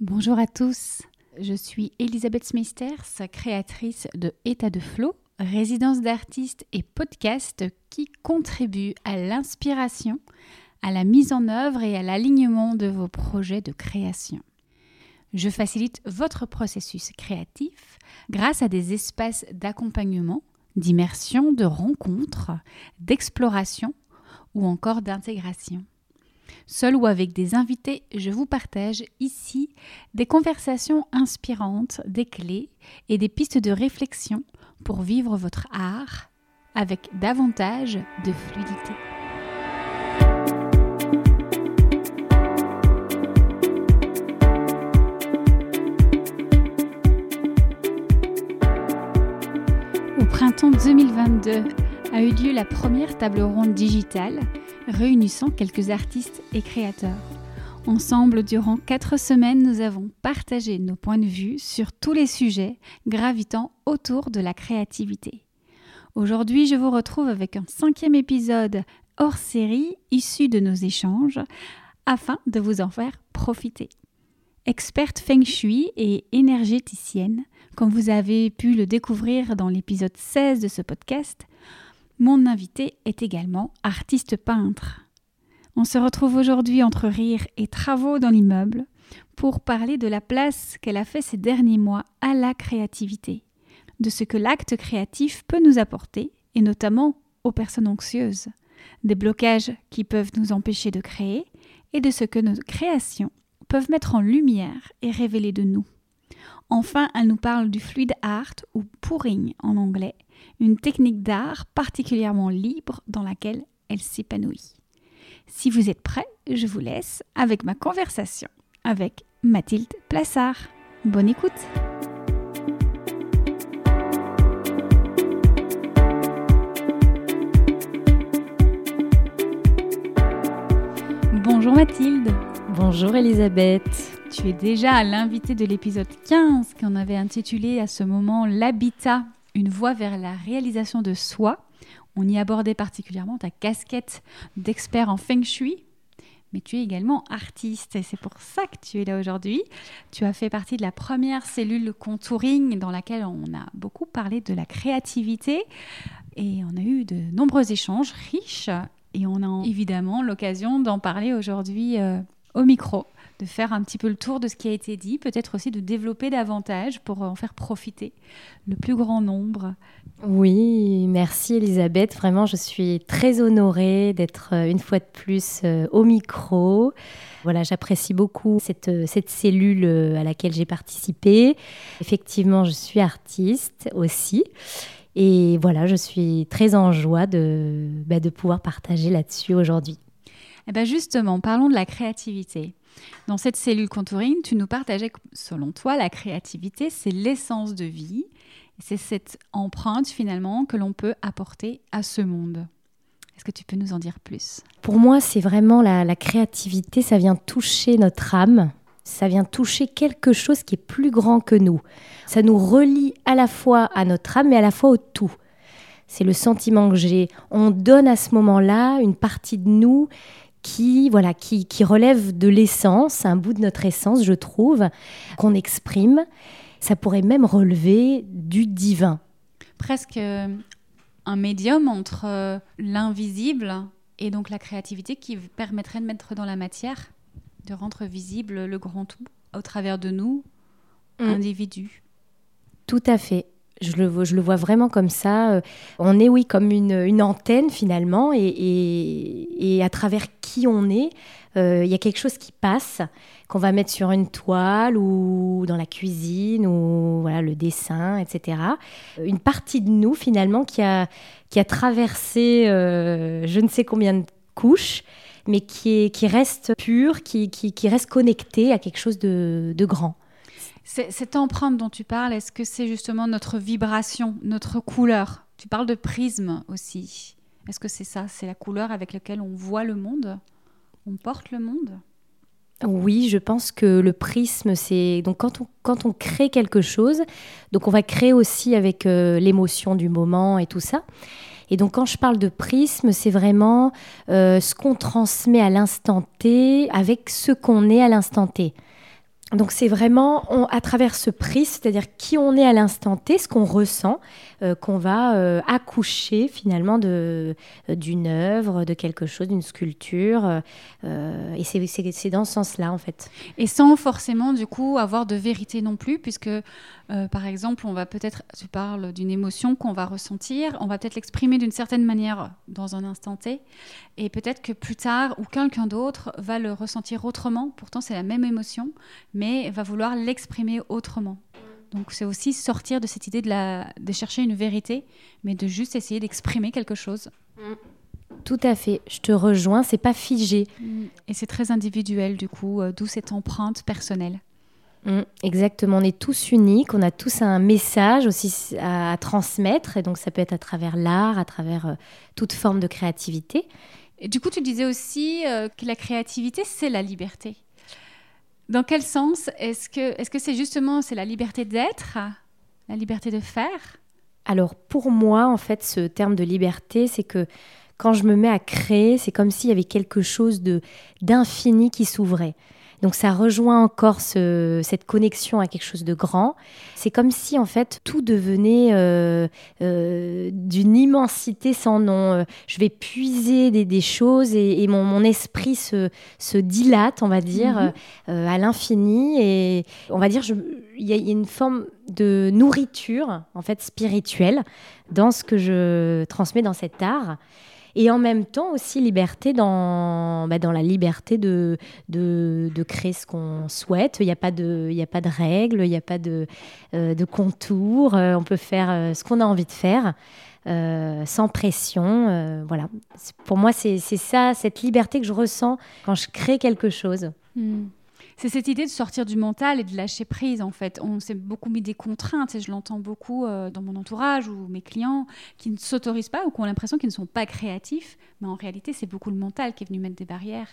Bonjour à tous, je suis Elisabeth Smisters, créatrice de État de Flow, résidence d'artistes et podcast qui contribue à l'inspiration, à la mise en œuvre et à l'alignement de vos projets de création. Je facilite votre processus créatif grâce à des espaces d'accompagnement, d'immersion, de rencontres, d'exploration ou encore d'intégration. Seul ou avec des invités, je vous partage ici des conversations inspirantes, des clés et des pistes de réflexion pour vivre votre art avec davantage de fluidité. Au printemps 2022 a eu lieu la première table ronde digitale réunissant quelques artistes et créateurs. Ensemble, durant quatre semaines, nous avons partagé nos points de vue sur tous les sujets gravitant autour de la créativité. Aujourd'hui, je vous retrouve avec un cinquième épisode hors série issu de nos échanges afin de vous en faire profiter. Experte feng shui et énergéticienne, comme vous avez pu le découvrir dans l'épisode 16 de ce podcast, mon invité est également artiste peintre. On se retrouve aujourd'hui entre rire et travaux dans l'immeuble pour parler de la place qu'elle a fait ces derniers mois à la créativité, de ce que l'acte créatif peut nous apporter, et notamment aux personnes anxieuses, des blocages qui peuvent nous empêcher de créer, et de ce que nos créations peuvent mettre en lumière et révéler de nous. Enfin, elle nous parle du fluid art ou pouring en anglais, une technique d'art particulièrement libre dans laquelle elle s'épanouit. Si vous êtes prêts, je vous laisse avec ma conversation avec Mathilde Plassard. Bonne écoute Bonjour Mathilde. Bonjour Elisabeth. Tu es déjà l'invité de l'épisode 15 qu'on avait intitulé à ce moment L'habitat une voie vers la réalisation de soi. On y abordait particulièrement ta casquette d'expert en feng shui, mais tu es également artiste et c'est pour ça que tu es là aujourd'hui. Tu as fait partie de la première cellule contouring dans laquelle on a beaucoup parlé de la créativité et on a eu de nombreux échanges riches et on a évidemment l'occasion d'en parler aujourd'hui euh, au micro de faire un petit peu le tour de ce qui a été dit, peut-être aussi de développer davantage pour en faire profiter le plus grand nombre. Oui, merci Elisabeth. Vraiment, je suis très honorée d'être euh, une fois de plus euh, au micro. Voilà, j'apprécie beaucoup cette, euh, cette cellule à laquelle j'ai participé. Effectivement, je suis artiste aussi. Et voilà, je suis très en joie de, bah, de pouvoir partager là-dessus aujourd'hui. Eh ben justement, parlons de la créativité. Dans cette cellule contouring, tu nous partageais que selon toi, la créativité, c'est l'essence de vie. C'est cette empreinte finalement que l'on peut apporter à ce monde. Est-ce que tu peux nous en dire plus? Pour moi, c'est vraiment la, la, créativité, ça vient toucher notre âme, ça vient toucher quelque chose qui est plus grand que nous. Ça nous relie à la fois à notre âme, mais à la fois au tout. C'est le sentiment que j'ai. On donne à ce moment-là une partie de nous qui, voilà, qui, qui relève de l'essence, un bout de notre essence, je trouve, qu'on exprime. Ça pourrait même relever du divin. Presque euh, un médium entre euh, l'invisible et donc la créativité qui permettrait de mettre dans la matière, de rendre visible le grand tout au travers de nous, mmh. individus. Tout à fait. Je le, vois vraiment comme ça. Euh, on est, oui, comme une, antenne finalement, et, à travers qui on est, euh, il y a quelque chose qui passe, qu'on va mettre sur une toile ou dans la cuisine ou voilà, le dessin, etc. Une partie de nous finalement qui a, traversé euh, je ne sais combien de couches, mais qui, est, qui reste pure, qui, reste connectée à quelque chose de grand. Cette empreinte dont tu parles, est-ce que c'est justement notre vibration, notre couleur? Tu parles de prisme aussi. Est-ce que c'est ça? C'est la couleur avec laquelle on voit le monde? On porte le monde? Oui, je pense que le prisme, c'est donc quand on, quand on crée quelque chose, donc on va créer aussi avec euh, l'émotion du moment et tout ça. Et donc quand je parle de prisme, c'est vraiment euh, ce qu'on transmet à l'instant T avec ce qu'on est à l'instant T donc c'est vraiment à travers ce prix, c'est-à-dire qui on est à l'instant T, ce qu'on ressent, euh, qu'on va euh, accoucher finalement de d'une œuvre, de quelque chose, d'une sculpture. Euh, et c'est dans ce sens-là en fait. Et sans forcément du coup avoir de vérité non plus, puisque par exemple on va peut-être, tu parles d'une émotion qu'on va ressentir, on va peut-être l'exprimer d'une certaine manière dans un instant T, et peut-être que plus tard ou quelqu'un d'autre va le ressentir autrement. Pourtant c'est la même émotion mais va vouloir l'exprimer autrement. Donc c'est aussi sortir de cette idée de, la, de chercher une vérité, mais de juste essayer d'exprimer quelque chose. Tout à fait, je te rejoins, c'est pas figé. Et c'est très individuel du coup, euh, d'où cette empreinte personnelle. Mm, exactement, on est tous uniques, on a tous un message aussi à, transmettre, et donc ça peut être à travers l'art, à travers euh, toute forme de créativité. Et du coup, tu disais aussi euh, que la créativité, c'est la liberté. Dans quel sens est-ce que est-ce c'est justement c'est la liberté d'être, la liberté de faire? Alors pour moi en fait ce terme de liberté c'est que quand je me mets à créer, c'est comme s'il y avait quelque chose de d'infini qui s'ouvrait. Donc ça rejoint encore cette connexion à quelque chose de grand. C'est comme si en fait tout devenait euh, euh, d'une immensité sans nom. Euh, je vais puiser des, choses et, mon, esprit se, dilate, on va dire, mhm. à l'infini. Et on va dire, il y, a une forme de nourriture en fait spirituelle dans ce que je transmets dans cet art et en même temps aussi liberté dans, bah, dans la liberté de, de, créer ce qu'on souhaite. Il n'y a, pas de, a pas de règles, il n'y a pas de, euh, de contours. Euh, on peut faire euh, ce qu'on a envie de faire. sans pression. voilà. Pour moi, c'est ça, cette liberté que je ressens quand je crée quelque chose. Hmm c'est cette idée de sortir du mental et de lâcher prise en fait. On s'est beaucoup mis des contraintes et je l'entends beaucoup euh, dans mon entourage ou mes clients qui ne s'autorisent pas ou qui ont l'impression qu'ils ne sont pas créatifs, mais en réalité c'est beaucoup le mental qui est venu mettre des barrières.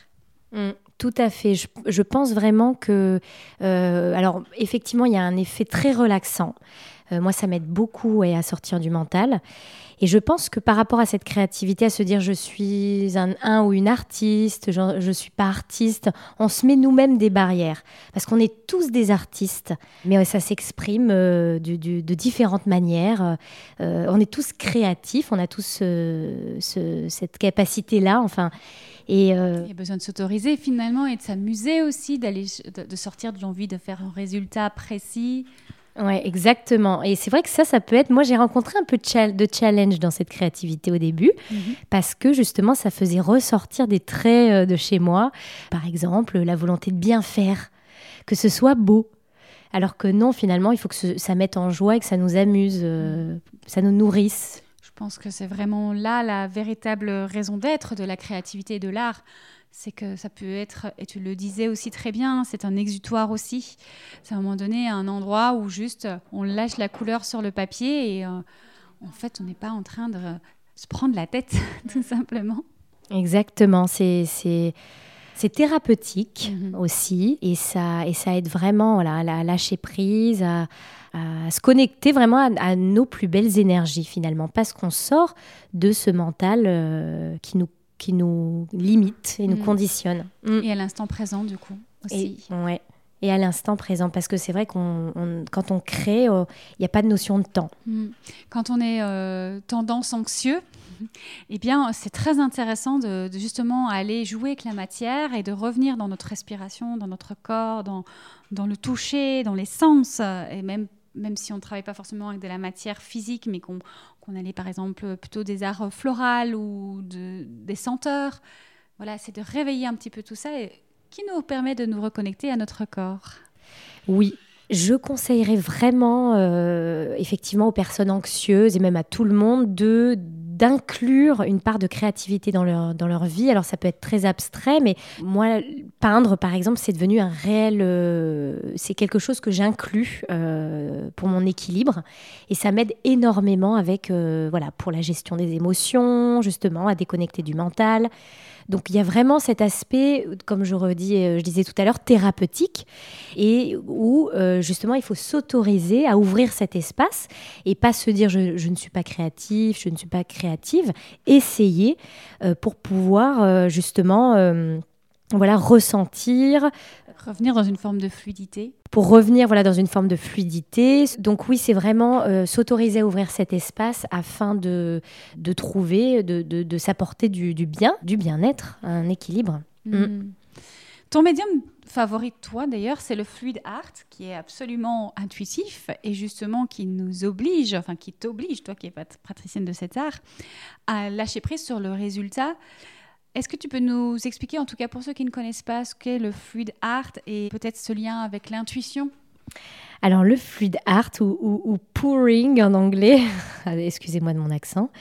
Mmh, tout à fait. Je, pense vraiment que, euh, alors effectivement, il y a un effet très relaxant. Euh, moi, ça m'aide beaucoup à sortir du mental. Et je pense que par rapport à cette créativité, à se dire je suis un, ou une artiste, je ne suis pas artiste, on se met nous-mêmes des barrières. Parce qu'on est tous des artistes, mais ça s'exprime euh, de différentes manières. Euh, on est tous créatifs, on a tous cette capacité-là. Enfin, et Il y a besoin de s'autoriser finalement et de s'amuser aussi, d'aller, de sortir de l'envie de faire un résultat précis. Ouais, exactement. Et c'est vrai que ça, ça peut être. Moi, j'ai rencontré un peu de challenge dans cette créativité au début, mhm. parce que justement, ça faisait ressortir des traits euh, de chez moi. Par exemple, la volonté de bien faire, que ce soit beau. Alors que non, finalement, il faut que ça mette en joie et que ça nous amuse, euh, ça nous nourrisse. Je pense que c'est vraiment là la véritable raison d'être de la créativité et de l'art c'est que ça peut être, et tu le disais aussi très bien, c'est un exutoire aussi. C'est à un moment donné un endroit où juste on lâche la couleur sur le papier et euh, en fait on n'est pas en train de se prendre la tête tout simplement. Exactement, c'est c'est thérapeutique mhm. aussi et ça, et ça aide vraiment voilà, à lâcher prise, à, se connecter vraiment à, nos plus belles énergies finalement, parce qu'on sort de ce mental euh, qui nous qui nous limite et nous mm. conditionne. Et à l'instant présent, du coup, aussi. Et, ouais. Et à l'instant présent, parce que c'est vrai qu'on, quand on crée, oh, il n'y a pas de notion de temps. Mm. Quand on est euh, tendance anxieux, eh bien, c'est très intéressant de, justement aller jouer avec la matière et de revenir dans notre respiration, dans notre corps, dans, dans le toucher, dans les sens, et même même si on ne travaille pas forcément avec de la matière physique, mais qu'on allait par exemple plutôt des arts floraux ou des senteurs. Voilà, c'est de réveiller un petit peu tout ça qui nous permet de nous reconnecter à notre corps. Oui, je conseillerais vraiment, euh, effectivement, aux personnes anxieuses et même à tout le monde de d'inclure une part de créativité dans leur, dans leur vie. Alors ça peut être très abstrait, mais moi, peindre, par exemple, c'est devenu un réel... Euh, c'est quelque chose que j'inclus euh, pour mon équilibre. Et ça m'aide énormément avec, voilà, pour la gestion des émotions, justement, à déconnecter du mental. Donc il y a vraiment cet aspect, comme je, redis, euh, je disais tout à l'heure, thérapeutique, et où euh, justement il faut s'autoriser à ouvrir cet espace et pas se dire je, ne suis pas créatif, je ne suis pas créative, essayer euh, pour pouvoir justement voilà ressentir, Revenir dans une forme de fluidité. Pour revenir voilà, dans une forme de fluidité. Donc oui, c'est vraiment euh, s'autoriser à ouvrir cet espace afin de, de trouver, de, de, s'apporter du, du, bien, du bien-être, un équilibre. Mm. Mm. Ton médium favori, toi d'ailleurs, c'est le fluid art, qui est absolument intuitif et justement qui nous oblige, enfin qui t'oblige, toi qui es patricienne de cet art, à lâcher prise sur le résultat. Est-ce que tu peux nous expliquer, en tout cas pour ceux qui ne connaissent pas, ce qu'est le fluid art et peut-être ce lien avec l'intuition? Alors le fluid art ou, pouring en anglais, excusez-moi de mon accent,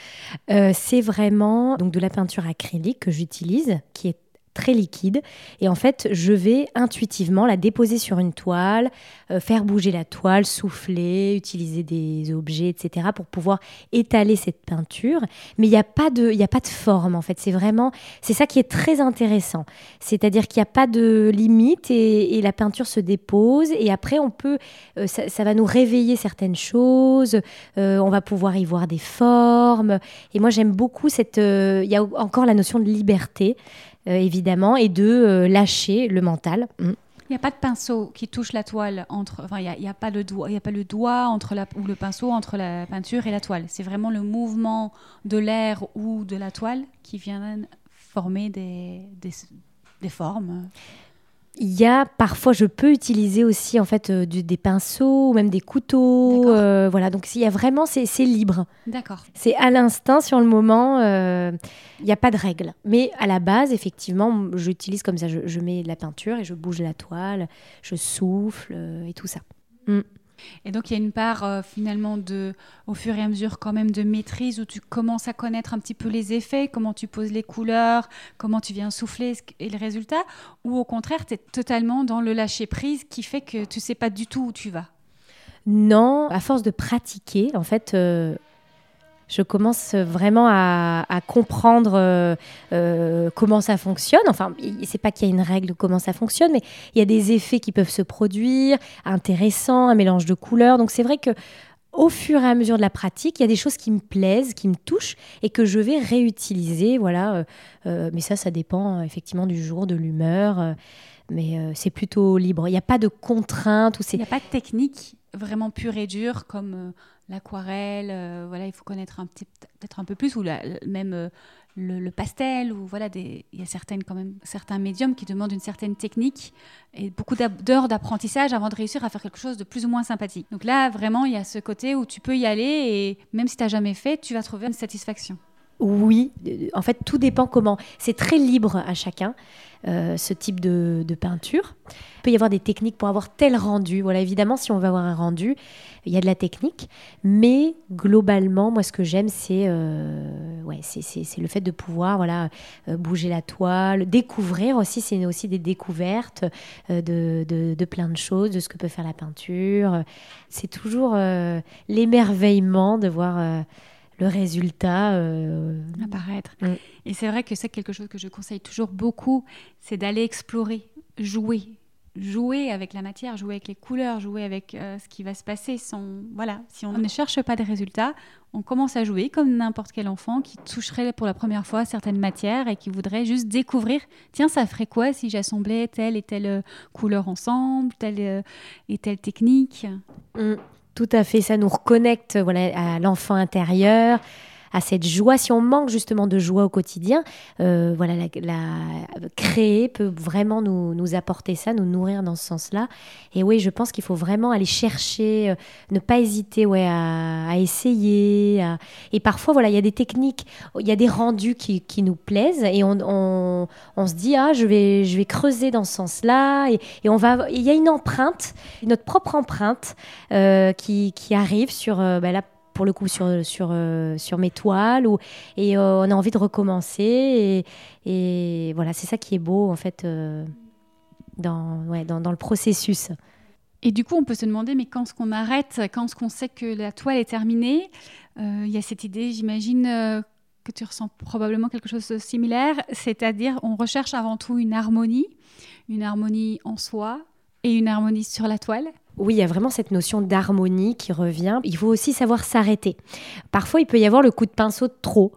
euh, c'est vraiment donc de la peinture acrylique que j'utilise, qui est très liquide. Et en fait, je vais intuitivement la déposer sur une toile, euh, faire bouger la toile, souffler, utiliser des objets, etc. pour pouvoir étaler cette peinture. Mais il n'y a, pas de, a pas de forme, en fait. C'est vraiment, c'est ça qui est très intéressant. C'est-à-dire qu'il n'y a pas de limite et, la peinture se dépose. Et après, on peut, euh, ça, va nous réveiller certaines choses. Euh, on va pouvoir y voir des formes. Et moi, j'aime beaucoup cette, il y a encore la notion de liberté. Euh, évidemment, et de euh, lâcher le mental. Mm. Il n'y a pas de pinceau qui touche la toile entre. Enfin, il n'y a, pas le doigt, il a pas le doigt entre ou le pinceau entre la peinture et la toile. C'est vraiment le mouvement de l'air ou de la toile qui vient former des formes. Il y a parfois, je peux utiliser aussi en fait euh, des pinceaux ou même des couteaux. Euh, voilà, donc il y a vraiment, c'est libre. D'accord. C'est à l'instinct sur le moment. Euh, il n'y a pas de règle. Mais à la base, effectivement, j'utilise comme ça. Je, mets de la peinture et je bouge la toile, je souffle et tout ça. Mm. Et donc il y a une part euh, finalement de, au fur et à mesure quand même de maîtrise où tu commences à connaître un petit peu les effets, comment tu poses les couleurs, comment tu viens souffler et le résultat, ou au contraire tu es totalement dans le lâcher prise qui fait que tu sais pas du tout où tu vas. Non, à force de pratiquer, en fait, euh, je commence vraiment à, comprendre euh, euh, comment ça fonctionne. Enfin, c'est pas qu'il y a une règle de comment ça fonctionne, mais il y a des effets qui peuvent se produire, intéressants, un mélange de couleurs. Donc c'est vrai que au fur et à mesure de la pratique, il y a des choses qui me plaisent, qui me touchent et que je vais réutiliser. Voilà. Euh, mais ça, ça dépend effectivement du jour, de l'humeur. mais c'est plutôt libre. Il n'y a pas de contraintes. Il n'y a pas de technique vraiment pure et dure comme l'aquarelle, euh, voilà, il faut connaître un petit, peut-être un peu plus, ou même euh, le, pastel, ou voilà, il y a certaines quand même certains médiums qui demandent une certaine technique et beaucoup d'heures d'apprentissage avant de réussir à faire quelque chose de plus ou moins sympathique. Donc là, vraiment, il y a ce côté où tu peux y aller et même si tu n'as jamais fait, tu vas trouver une satisfaction. Oui, en fait, tout dépend comment. C'est très libre à chacun, euh, ce type de, peinture. Il peut y avoir des techniques pour avoir tel rendu. Voilà, évidemment, si on veut avoir un rendu, il y a de la technique. Mais globalement, moi, ce que j'aime, c'est euh, ouais, c'est le fait de pouvoir voilà, euh, bouger la toile, découvrir aussi. C'est aussi des découvertes de, de, plein de choses, de ce que peut faire la peinture. C'est toujours l'émerveillement de voir le résultat euh, apparaître. Mm. Et c'est vrai que c'est quelque chose que je conseille toujours beaucoup, c'est d'aller explorer, jouer, jouer avec la matière, jouer avec les couleurs, jouer avec euh, ce qui va se passer. Sans, voilà, si on ne cherche pas des résultats, on commence à jouer comme n'importe quel enfant qui toucherait pour la première fois certaines matières et qui voudrait juste découvrir, tiens, ça ferait quoi si j'assemblais telle et telle euh, couleur ensemble, telle et telle technique. Mm. Tout à fait, ça nous reconnecte voilà, à l'enfant intérieur, à cette joie. Si on manque justement de joie au quotidien, euh, voilà, la, créer peut vraiment nous, apporter ça, nous nourrir dans ce sens-là. Et oui, je pense qu'il faut vraiment aller chercher, euh, ne pas hésiter ouais, à, essayer. Et parfois, voilà, il y a des techniques, il y a des rendus qui, nous plaisent et on, se dit, ah, je vais, je vais creuser dans ce sens-là. Et, on va, il y a une empreinte, notre propre empreinte euh, qui, arrive sur bah, la pour le coup sur, sur, euh, sur mes toiles et euh, on a envie de recommencer et, et voilà c'est ça qui est beau en fait euh, dans, ouais, dans, dans, le processus. Et du coup on peut se demander mais quand est-ce qu'on arrête, quand est-ce qu'on sait que la toile est terminée? Il y a cette idée j'imagine que tu ressens probablement quelque chose de similaire, c'est-à-dire on recherche avant tout une harmonie, une harmonie en soi et une harmonie sur la toile. Oui, il y a vraiment cette notion d'harmonie qui revient. Il faut aussi savoir s'arrêter. Parfois, il peut y avoir le coup de pinceau de trop.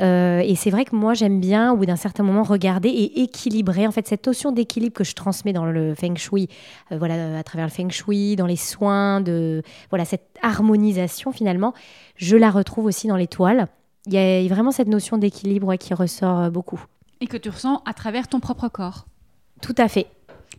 Euh, et c'est vrai que moi, j'aime bien, au bout d'un certain moment, regarder et équilibrer. En fait, cette notion d'équilibre que je transmets dans le feng shui, euh, voilà, à travers le feng shui, dans les soins, de voilà, cette harmonisation finalement, je la retrouve aussi dans l'étoile. Il y a vraiment cette notion d'équilibre qui ressort euh, beaucoup. Et que tu ressens à travers ton propre corps. Tout à fait.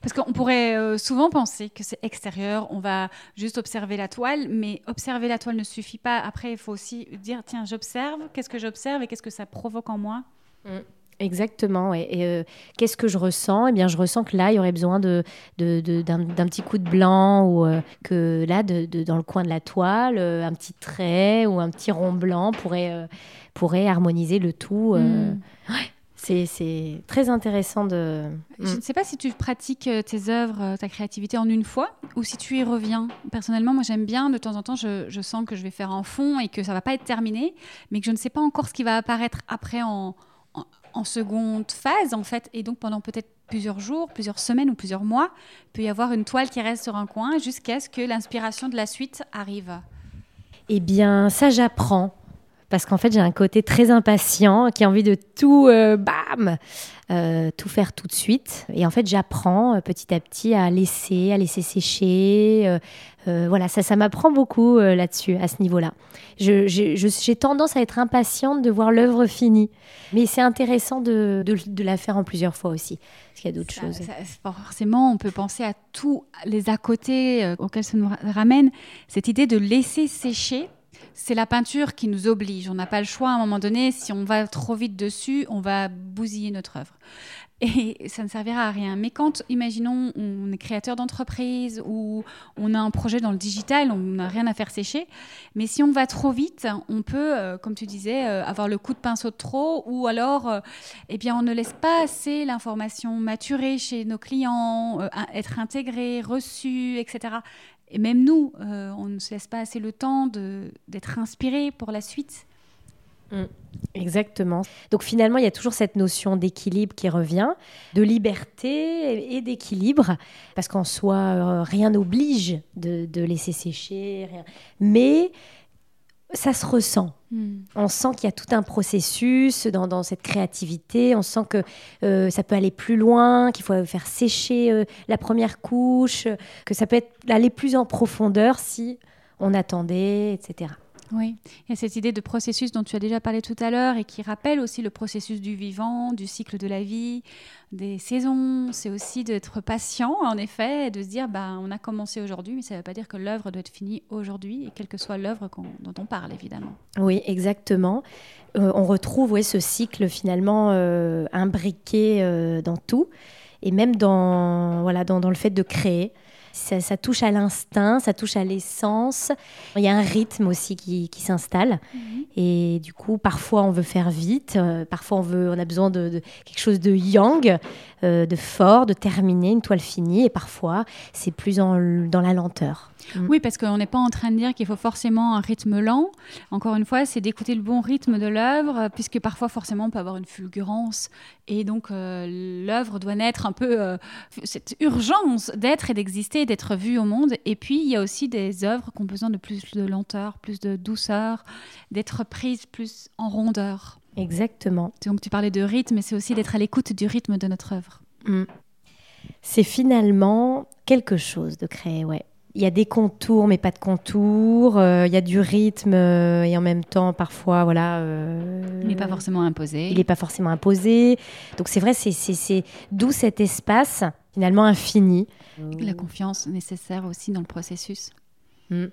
Parce qu'on pourrait euh, souvent penser que c'est extérieur, on va juste observer la toile, mais observer la toile ne suffit pas. Après, il faut aussi dire, tiens, j'observe, qu'est-ce que j'observe et qu'est-ce que ça provoque en moi? Mm. Exactement. Et, euh, qu'est-ce que je ressens? Eh bien, je ressens que là, il y aurait besoin de, d'un, petit coup de blanc ou euh, que là, dans le coin de la toile, un petit trait ou un petit rond blanc pourrait, pourrait harmoniser le tout. Mm. C'est très intéressant de. Je ne sais pas si tu pratiques euh, tes œuvres, euh, ta créativité en une fois ou si tu y reviens. Personnellement, moi j'aime bien, de temps en temps, je, sens que je vais faire en fond et que ça va pas être terminé, mais que je ne sais pas encore ce qui va apparaître après en, en, seconde phase, en fait. Et donc pendant peut-être plusieurs jours, plusieurs semaines ou plusieurs mois, il peut y avoir une toile qui reste sur un coin jusqu'à ce que l'inspiration de la suite arrive. Eh bien, ça j'apprends parce qu'en fait j'ai un côté très impatient qui a envie de tout euh, bam euh, tout faire tout de suite. Et en fait j'apprends euh, petit à petit à laisser à laisser sécher voilà ça ça m'apprend beaucoup là-dessus à ce niveau-là. J'ai tendance à être impatiente de voir l'œuvre finie. Mais c'est intéressant de, de, la faire en plusieurs fois aussi parce qu'il y a d'autres choses. forcément on peut penser à tous les à côté auxquels ça nous ramène. Cette idée de laisser sécher c'est la peinture qui nous oblige. On n'a pas le choix à un moment donné. Si on va trop vite dessus, on va bousiller notre œuvre. Et ça ne servira à rien. Mais quand, imaginons, on est créateur d'entreprise ou on a un projet dans le digital, on n'a rien à faire sécher. Mais si on va trop vite, on peut, euh, comme tu disais, euh, avoir le coup de pinceau de trop ou alors, euh, eh bien, on ne laisse pas assez l'information maturer chez nos clients, être intégrée, reçue, etc. Et même nous, euh, on ne se laisse pas assez le temps d'être inspiré pour la suite. Mm. exactement. Donc finalement, il y a toujours cette notion d'équilibre qui revient, de liberté et d'équilibre, parce qu'en soi, euh, rien n'oblige de, de, laisser sécher, rien. mais ça se ressent. Hmm. On sent qu'il y a tout un processus dans, cette créativité. On sent que euh, ça peut aller plus loin, qu'il faut faire sécher euh, la première couche, que ça peut être, aller plus en profondeur si on attendait, etc. Oui, a cette idée de processus dont tu as déjà parlé tout à l'heure et qui rappelle aussi le processus du vivant, du cycle de la vie, des saisons. C'est aussi d'être patient, en effet, et de se dire, bah, on a commencé aujourd'hui, mais ça ne veut pas dire que l'œuvre doit être finie aujourd'hui, et quelle que soit l'œuvre dont on parle, évidemment. Oui, exactement. Euh, on retrouve ce cycle finalement euh, imbriqué euh, dans tout, et même dans, voilà, dans, dans le fait de créer. Ça, touche à l'instinct, ça touche à l'essence. Il y a un rythme aussi qui, s'installe. Mhm. Et du coup, parfois on veut faire vite, euh, parfois on, veut, on a besoin de, quelque chose de yang, euh, de fort, de terminer, une toile finie. Et parfois, c'est plus dans la lenteur. Mm. Oui, parce qu'on n'est pas en train de dire qu'il faut forcément un rythme lent. Encore une fois, c'est d'écouter le bon rythme de l'œuvre, puisque parfois, forcément, on peut avoir une fulgurance. Et donc, euh, l'œuvre doit naître un peu euh, cette urgence d'être et d'exister, d'être vue au monde. Et puis, il y a aussi des œuvres qui ont besoin de plus de lenteur, plus de douceur, d'être prises plus en rondeur. Exactement. Donc, tu parlais de rythme, mais c'est aussi d'être à l'écoute du rythme de notre œuvre. Mm. C'est finalement quelque chose de créer, ouais il y a des contours mais pas de contours, euh, il y a du rythme euh, et en même temps parfois voilà. Euh, il n'est pas forcément imposé. Il n'est pas forcément imposé. Donc c'est vrai, c'est d'où cet espace finalement infini. La confiance nécessaire aussi dans le processus. Mm.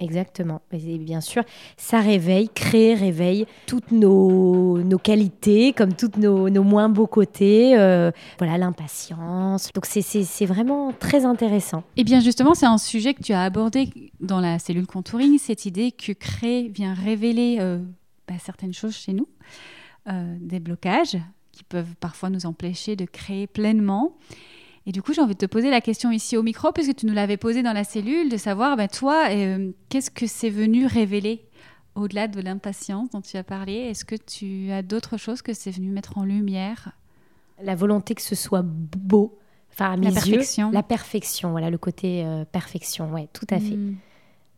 Exactement. Et bien sûr, ça réveille, crée, réveille toutes nos, nos qualités, comme toutes nos, nos moins beaux côtés. Euh, voilà, l'impatience. Donc, c'est vraiment très intéressant. Et bien, justement, c'est un sujet que tu as abordé dans la cellule contouring, cette idée que créer vient révéler euh, bah, certaines choses chez nous, euh, des blocages qui peuvent parfois nous empêcher de créer pleinement. Et du coup, j'ai envie de te poser la question ici au micro, puisque tu nous l'avais posé dans la cellule, de savoir, ben, toi, euh, qu'est-ce que c'est venu révéler au-delà de l'impatience dont tu as parlé? Est-ce que tu as d'autres choses que c'est venu mettre en lumière? La volonté que ce soit beau, Enfin, la perfection. la perfection, voilà, le côté perfection, ouais, tout à fait. Hmm.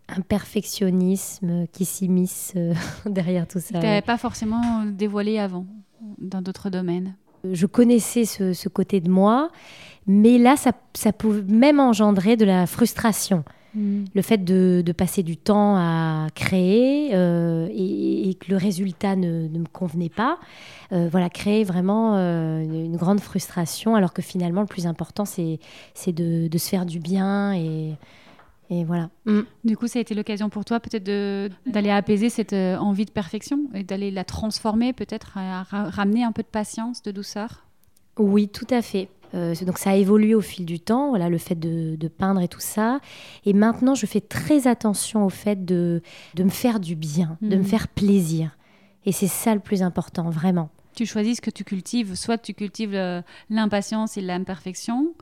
Un perfectionnisme qui s'immisce derrière tout ça. Tu n'avais pas forcément dévoilé avant, dans d'autres domaines? Je connaissais ce, côté de moi, mais là, ça, ça pouvait même engendrer de la frustration. Mm. Le fait de, passer du temps à créer euh, et, que le résultat ne, me convenait pas, euh, voilà, créer vraiment euh, une grande frustration, alors que finalement, le plus important, c'est de, de, se faire du bien et, et voilà. Mm. Du coup, ça a été l'occasion pour toi peut-être d'aller apaiser cette envie de perfection et d'aller la transformer, peut-être à ramener un peu de patience, de douceur? Oui, tout à fait. Euh, donc ça a évolué au fil du temps, voilà, le fait de, peindre et tout ça. Et maintenant, je fais très attention au fait de, de me faire du bien, de me hmm. faire plaisir. Et c'est ça le plus important, vraiment. Tu choisis ce que tu cultives, soit tu cultives l'impatience et l'imperfection,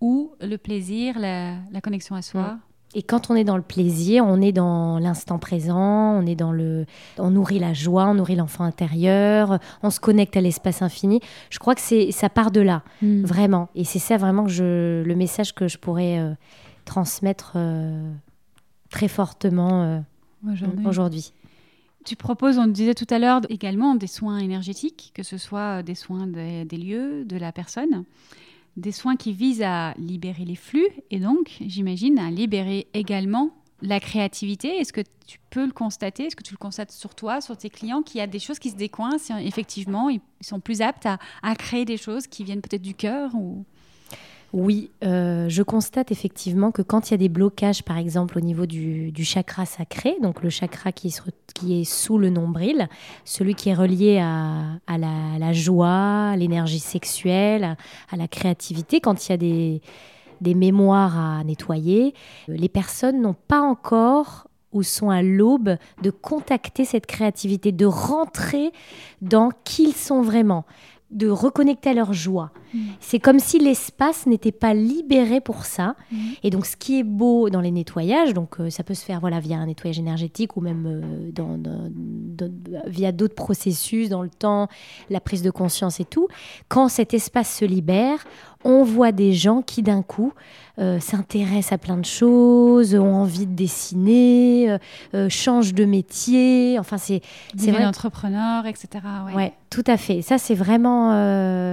ou le plaisir, la, connexion à soi. Et quand on est dans le plaisir, on est dans l'instant présent, on est dans le, on nourrit la joie, on nourrit l'enfant intérieur, on se connecte à l'espace infini. Je crois que c'est, ça part de là, hmm. vraiment. Et c'est ça vraiment que je, le message que je pourrais euh, transmettre euh, très fortement euh, aujourd'hui. Tu proposes, on le disait tout à l'heure, également des soins énergétiques, que ce soit des soins des lieux, de la personne des soins qui visent à libérer les flux et donc, j'imagine, à libérer également la créativité. Est-ce que tu peux le constater? Est-ce que tu le constates sur toi, sur tes clients, qu'il y a des choses qui se décoincent Effectivement, ils sont plus aptes à, à créer des choses qui viennent peut-être du cœur ou... Oui, euh, je constate effectivement que quand il y a des blocages, par exemple au niveau du, chakra sacré, donc le chakra qui, est sous le nombril, celui qui est relié à, la, joie, à l'énergie sexuelle, à, la créativité, quand il y a des, des mémoires à nettoyer, les personnes n'ont pas encore ou sont à l'aube de contacter cette créativité, de rentrer dans qui ils sont vraiment de reconnecter à leur joie. Mm. C'est comme si l'espace n'était pas libéré pour ça. Mm. Et donc, ce qui est beau dans les nettoyages, donc euh, ça peut se faire voilà via un nettoyage énergétique ou même euh, dans, via d'autres processus dans le temps, la prise de conscience et tout. Quand cet espace se libère, on voit des gens qui d'un coup euh, s'intéressent à plein de choses, ont envie de dessiner, euh, euh, changent de métier. Enfin, c'est c'est vrai. entrepreneur, etc. Ouais. tout à fait. Ça, c'est vraiment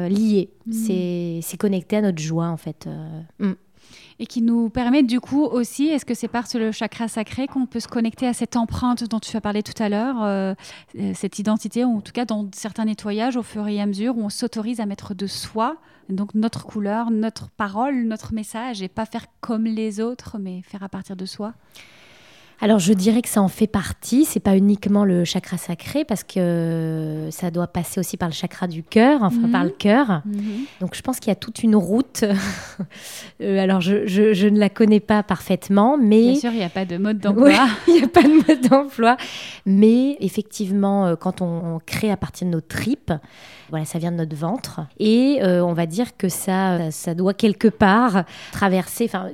lié. Mm. C'est connecté à notre joie, en fait. Mm et qui nous permet du coup aussi, est-ce que c'est par le chakra sacré qu'on peut se connecter à cette empreinte dont tu as parlé tout à l'heure, euh, euh, cette identité, ou en tout cas dans certains nettoyages au fur et à mesure où on s'autorise à mettre de soi, donc notre couleur, notre parole, notre message, et pas faire comme les autres, mais faire à partir de soi? Alors je dirais que ça en fait partie, c'est pas uniquement le chakra sacré parce que ça doit passer aussi par le chakra du cœur, enfin par le mhm. cœur. Mhm. Donc je pense qu'il y a toute une route. Euh, alors je, je, ne la connais pas parfaitement, mais bien sûr il n'y a pas de mode d'emploi. il n'y a pas de mode d'emploi, mais effectivement euh, quand on, crée à partir de nos tripes, voilà ça vient de notre ventre et euh, on va dire que ça ça doit quelque part traverser, enfin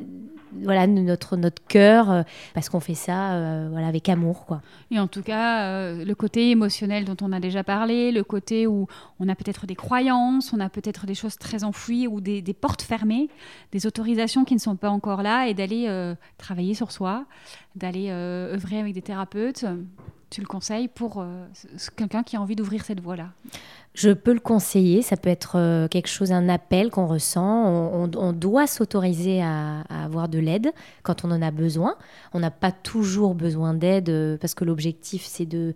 voilà notre notre cœur euh, parce qu'on fait ça euh, voilà avec amour quoi. Et en tout cas euh, le côté émotionnel dont on a déjà parlé, le côté où on a peut-être des croyances, on a peut-être des choses très enfouies ou des, des, portes fermées, des autorisations qui ne sont pas encore là et d'aller travailler sur soi, d'aller œuvrer avec des thérapeutes. Tu le conseilles pour quelqu'un qui a envie d'ouvrir cette voie là. Je peux le conseiller, ça peut être euh, quelque chose, un appel qu'on ressent. On, doit s'autoriser à, avoir de l'aide quand on en a besoin. On n'a pas toujours besoin d'aide euh, parce que l'objectif c'est de,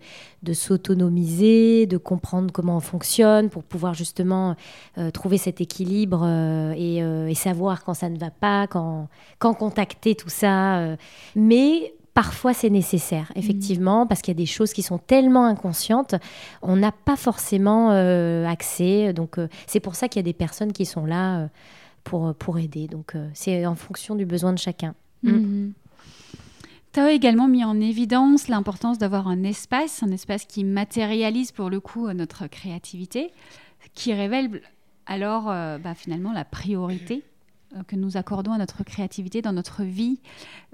s'autonomiser, de comprendre comment on fonctionne pour pouvoir justement euh, trouver cet équilibre et, et, savoir quand ça ne va pas, quand, quand contacter tout ça. Mais Parfois, c'est nécessaire, mm. effectivement, parce qu'il y a des choses qui sont tellement inconscientes, on n'a pas forcément euh, accès. Donc, euh, c'est pour ça qu'il y a des personnes qui sont là euh, pour, pour aider. Donc, c'est en fonction du besoin de chacun. Mm. Mm-hmm. Tu as également mis en évidence l'importance d'avoir un espace, un espace qui matérialise pour le coup notre créativité, qui révèle alors bah, finalement la priorité que nous accordons à notre créativité dans notre vie.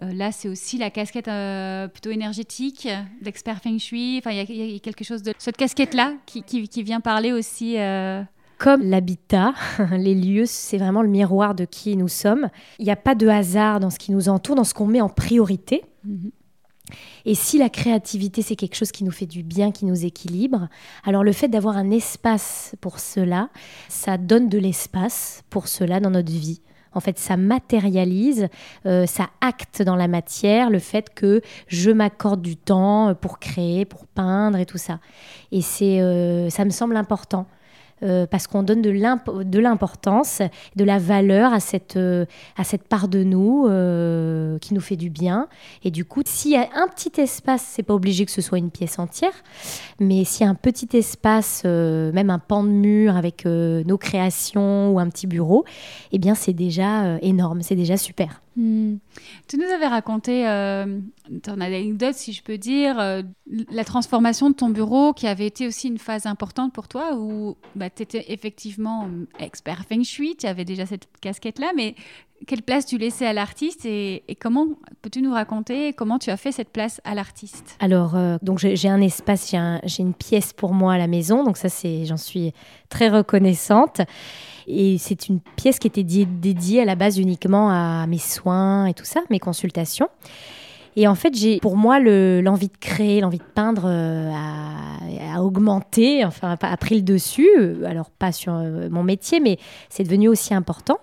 Euh, là, c'est aussi la casquette euh, plutôt énergétique d'expert feng shui. Enfin, il y, a quelque chose de cette casquette-là qui, qui, vient parler aussi. comme l'habitat, les lieux, c'est vraiment le miroir de qui nous sommes. Il n'y a pas de hasard dans ce qui nous entoure, dans ce qu'on met en priorité. Mhm. Et si la créativité, c'est quelque chose qui nous fait du bien, qui nous équilibre, alors le fait d'avoir un espace pour cela, ça donne de l'espace pour cela dans notre vie. En fait, ça matérialise, euh, ça acte dans la matière le fait que je m'accorde du temps pour créer, pour peindre et tout ça. Et c'est, euh, ça me semble important. Euh, parce qu'on donne de l'importance, de la valeur à cette, euh, à cette part de nous euh, qui nous fait du bien. Et du coup, s'il y a un petit espace, c'est pas obligé que ce soit une pièce entière, mais s'il y a un petit espace, même un pan de mur avec nos créations ou un petit bureau, eh bien c'est déjà énorme, c'est déjà super. Hmm. Tu nous avais raconté euh, ton anecdote, si je peux dire, euh, la transformation de ton bureau qui avait été aussi une phase importante pour toi où bah, tu étais effectivement expert feng shui, tu avais déjà cette casquette-là, mais quelle place tu laissais à l'artiste et, comment peux-tu nous raconter comment tu as fait cette place à l'artiste? Alors, euh, donc j'ai un espace, j'ai une pièce pour moi à la maison, donc ça c'est, j'en suis très reconnaissante. Et c'est une pièce qui était dédiée à la base uniquement à mes soins et tout ça, mes consultations. Et en fait, j'ai, pour moi, l'envie de créer, l'envie de peindre euh, a, augmenté, enfin, a pris le dessus. Euh, alors, pas sur euh, mon métier, mais c'est devenu aussi important.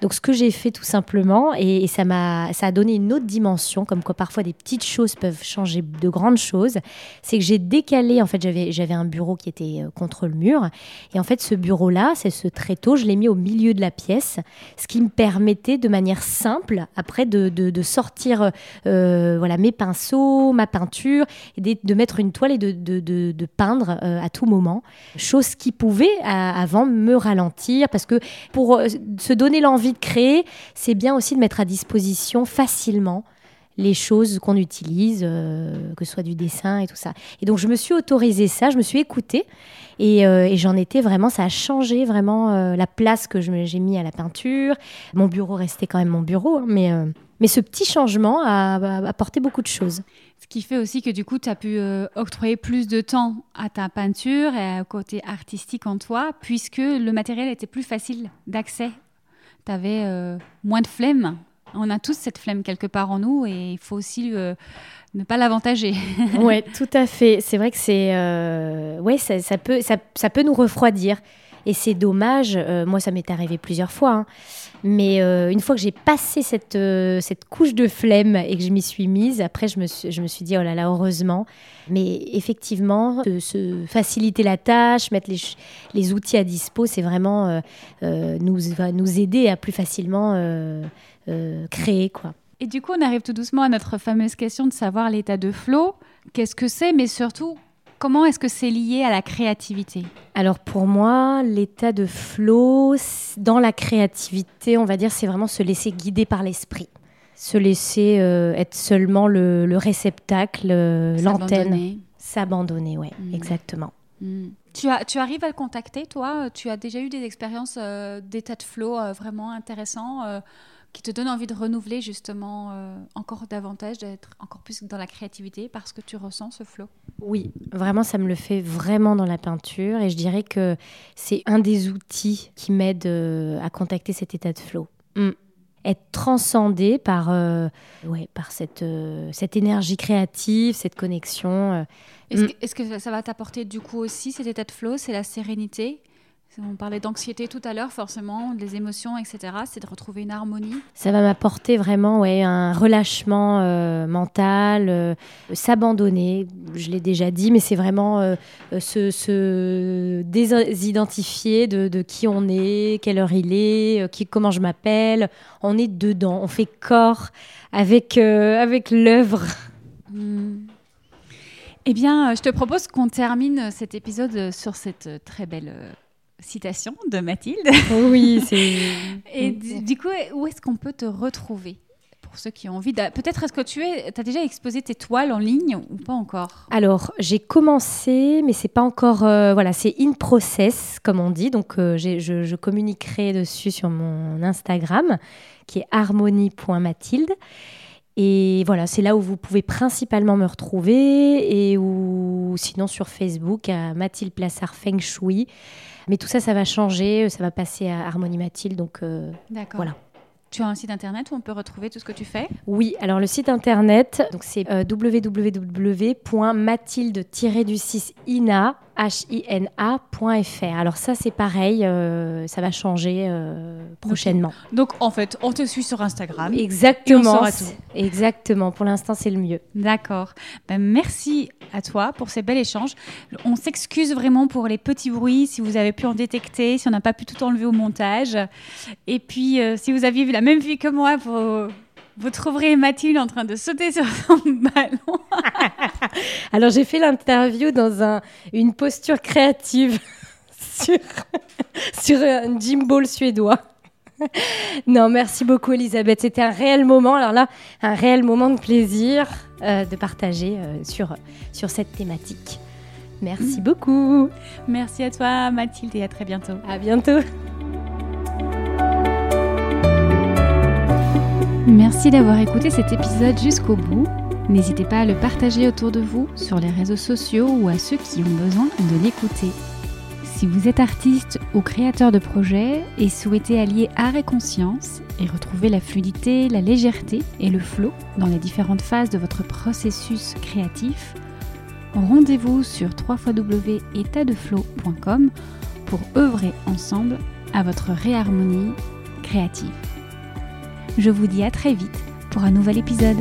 Donc, ce que j'ai fait tout simplement, et, ça, m'a, ça a donné une autre dimension, comme quoi parfois des petites choses peuvent changer de grandes choses, c'est que j'ai décalé, en fait, j'avais, j'avais un bureau qui était contre le mur. Et en fait, ce bureau-là, c'est ce tréteau, je l'ai mis au milieu de la pièce, ce qui me permettait de manière simple, après, de, sortir. Euh, voilà, mes pinceaux, ma peinture, et de, mettre une toile et de, peindre euh, à tout moment. Chose qui pouvait avant me ralentir, parce que pour euh, se donner l'envie de créer, c'est bien aussi de mettre à disposition facilement les choses qu'on utilise, que ce soit du dessin et tout ça. Et donc je me suis autorisée ça, je me suis écoutée et, j'en étais vraiment, ça a changé vraiment la place que j'ai mis à la peinture. Mon bureau restait quand même mon bureau, hein, mais mais ce petit changement a, apporté beaucoup de choses. Ce qui fait aussi que du coup, tu as pu euh, octroyer plus de temps à ta peinture et au côté artistique en toi, puisque le matériel était plus facile d'accès. Tu avais euh, moins de flemme. On a tous cette flemme quelque part en nous et il faut aussi euh, ne pas l'avantager. oui, tout à fait. C'est vrai que c'est, ouais, ça, peut, ça, peut nous refroidir. Et c'est dommage. moi, ça m'est arrivé plusieurs fois. Hein. Mais euh, une fois que j'ai passé cette, euh, cette couche de flemme et que je m'y suis mise, après, je me suis, je me suis dit, oh là là, heureusement. Mais effectivement, se, faciliter la tâche, mettre les, les outils à dispo, c'est vraiment euh, nous, va nous aider à plus facilement créer. quoi. Et du coup, on arrive tout doucement à notre fameuse question de savoir l'état de flow. Qu'est-ce que c'est, mais surtout, Comment est-ce que c'est lié à la créativité? Alors pour moi, l'état de flow dans la créativité, on va dire, c'est vraiment se laisser guider par l'esprit. Se laisser euh, être seulement le, réceptacle, euh, l'antenne. S'abandonner, oui, mmh. exactement. Mmh. Tu, as, tu arrives à le contacter, toi? Tu as déjà eu des expériences euh, d'état de flow vraiment intéressants qui te donne envie de renouveler justement euh, encore davantage, d'être encore plus dans la créativité parce que tu ressens ce flot Oui, vraiment, ça me le fait vraiment dans la peinture et je dirais que c'est un des outils qui m'aide euh, à contacter cet état de flow. Mm. Être transcendé par, euh, ouais, par cette, cette énergie créative, cette connexion. Est-ce, que, est-ce que ça va t'apporter du coup aussi cet état de flow? C'est la sérénité? On parlait d'anxiété tout à l'heure, forcément, des émotions, etc. C'est de retrouver une harmonie. Ça va m'apporter vraiment ouais, un relâchement euh, mental, euh, s'abandonner, je l'ai déjà dit, mais c'est vraiment euh, se, désidentifier de, qui on est, quelle heure il est, qui, comment je m'appelle. On est dedans, on fait corps avec, avec l'œuvre. Hmm. Eh bien, je te propose qu'on termine cet épisode sur cette très belle citation de Mathilde. Oui, c'est. Et du, coup, où est-ce qu'on peut te retrouver pour ceux qui ont envie Peut-être est-ce que tu es, as déjà exposé tes toiles en ligne ou pas encore? Alors, j'ai commencé, mais c'est pas encore. Euh, voilà, c'est in process, comme on dit. Donc, euh, je, je, communiquerai dessus sur mon Instagram, qui est harmonie.mathilde. Et voilà, c'est là où vous pouvez principalement me retrouver et ou sinon sur Facebook à Mathilde Plassard Feng Shui. Mais tout ça, ça va changer, ça va passer à Harmonie Mathilde. Donc D'accord. voilà. Tu as un site internet où on peut retrouver tout ce que tu fais? Oui, alors le site internet, donc c'est euh, www.mathilde-du6ina H-I-N-A.fr. Alors ça, c'est pareil, euh, ça va changer euh, prochainement. Donc en fait, on te suit sur Instagram. Exactement. Exactement. Pour l'instant, c'est le mieux. D'accord. Ben, merci à toi pour ces bels échanges. On s'excuse vraiment pour les petits bruits, si vous avez pu en détecter, si on n'a pas pu tout enlever au montage. Et puis, euh, si vous aviez vu la même vie que moi, pour vous trouverez Mathilde en train de sauter sur son ballon. Alors j'ai fait l'interview dans un, une posture créative sur, sur un gym ball suédois. Non, merci beaucoup Elisabeth. C'était un réel moment. Alors là, un réel moment de plaisir euh, de partager euh, sur, sur cette thématique. Merci mm. beaucoup. Merci à toi Mathilde et à très bientôt. À bientôt. Merci d'avoir écouté cet épisode jusqu'au bout. N'hésitez pas à le partager autour de vous sur les réseaux sociaux ou à ceux qui ont besoin de l'écouter. Si vous êtes artiste ou créateur de projet et souhaitez allier art et conscience et retrouver la fluidité, la légèreté et le flow dans les différentes phases de votre processus créatif, rendez-vous sur www.étatdeflow.com pour œuvrer ensemble à votre réharmonie créative. Je vous dis à très vite pour un nouvel épisode.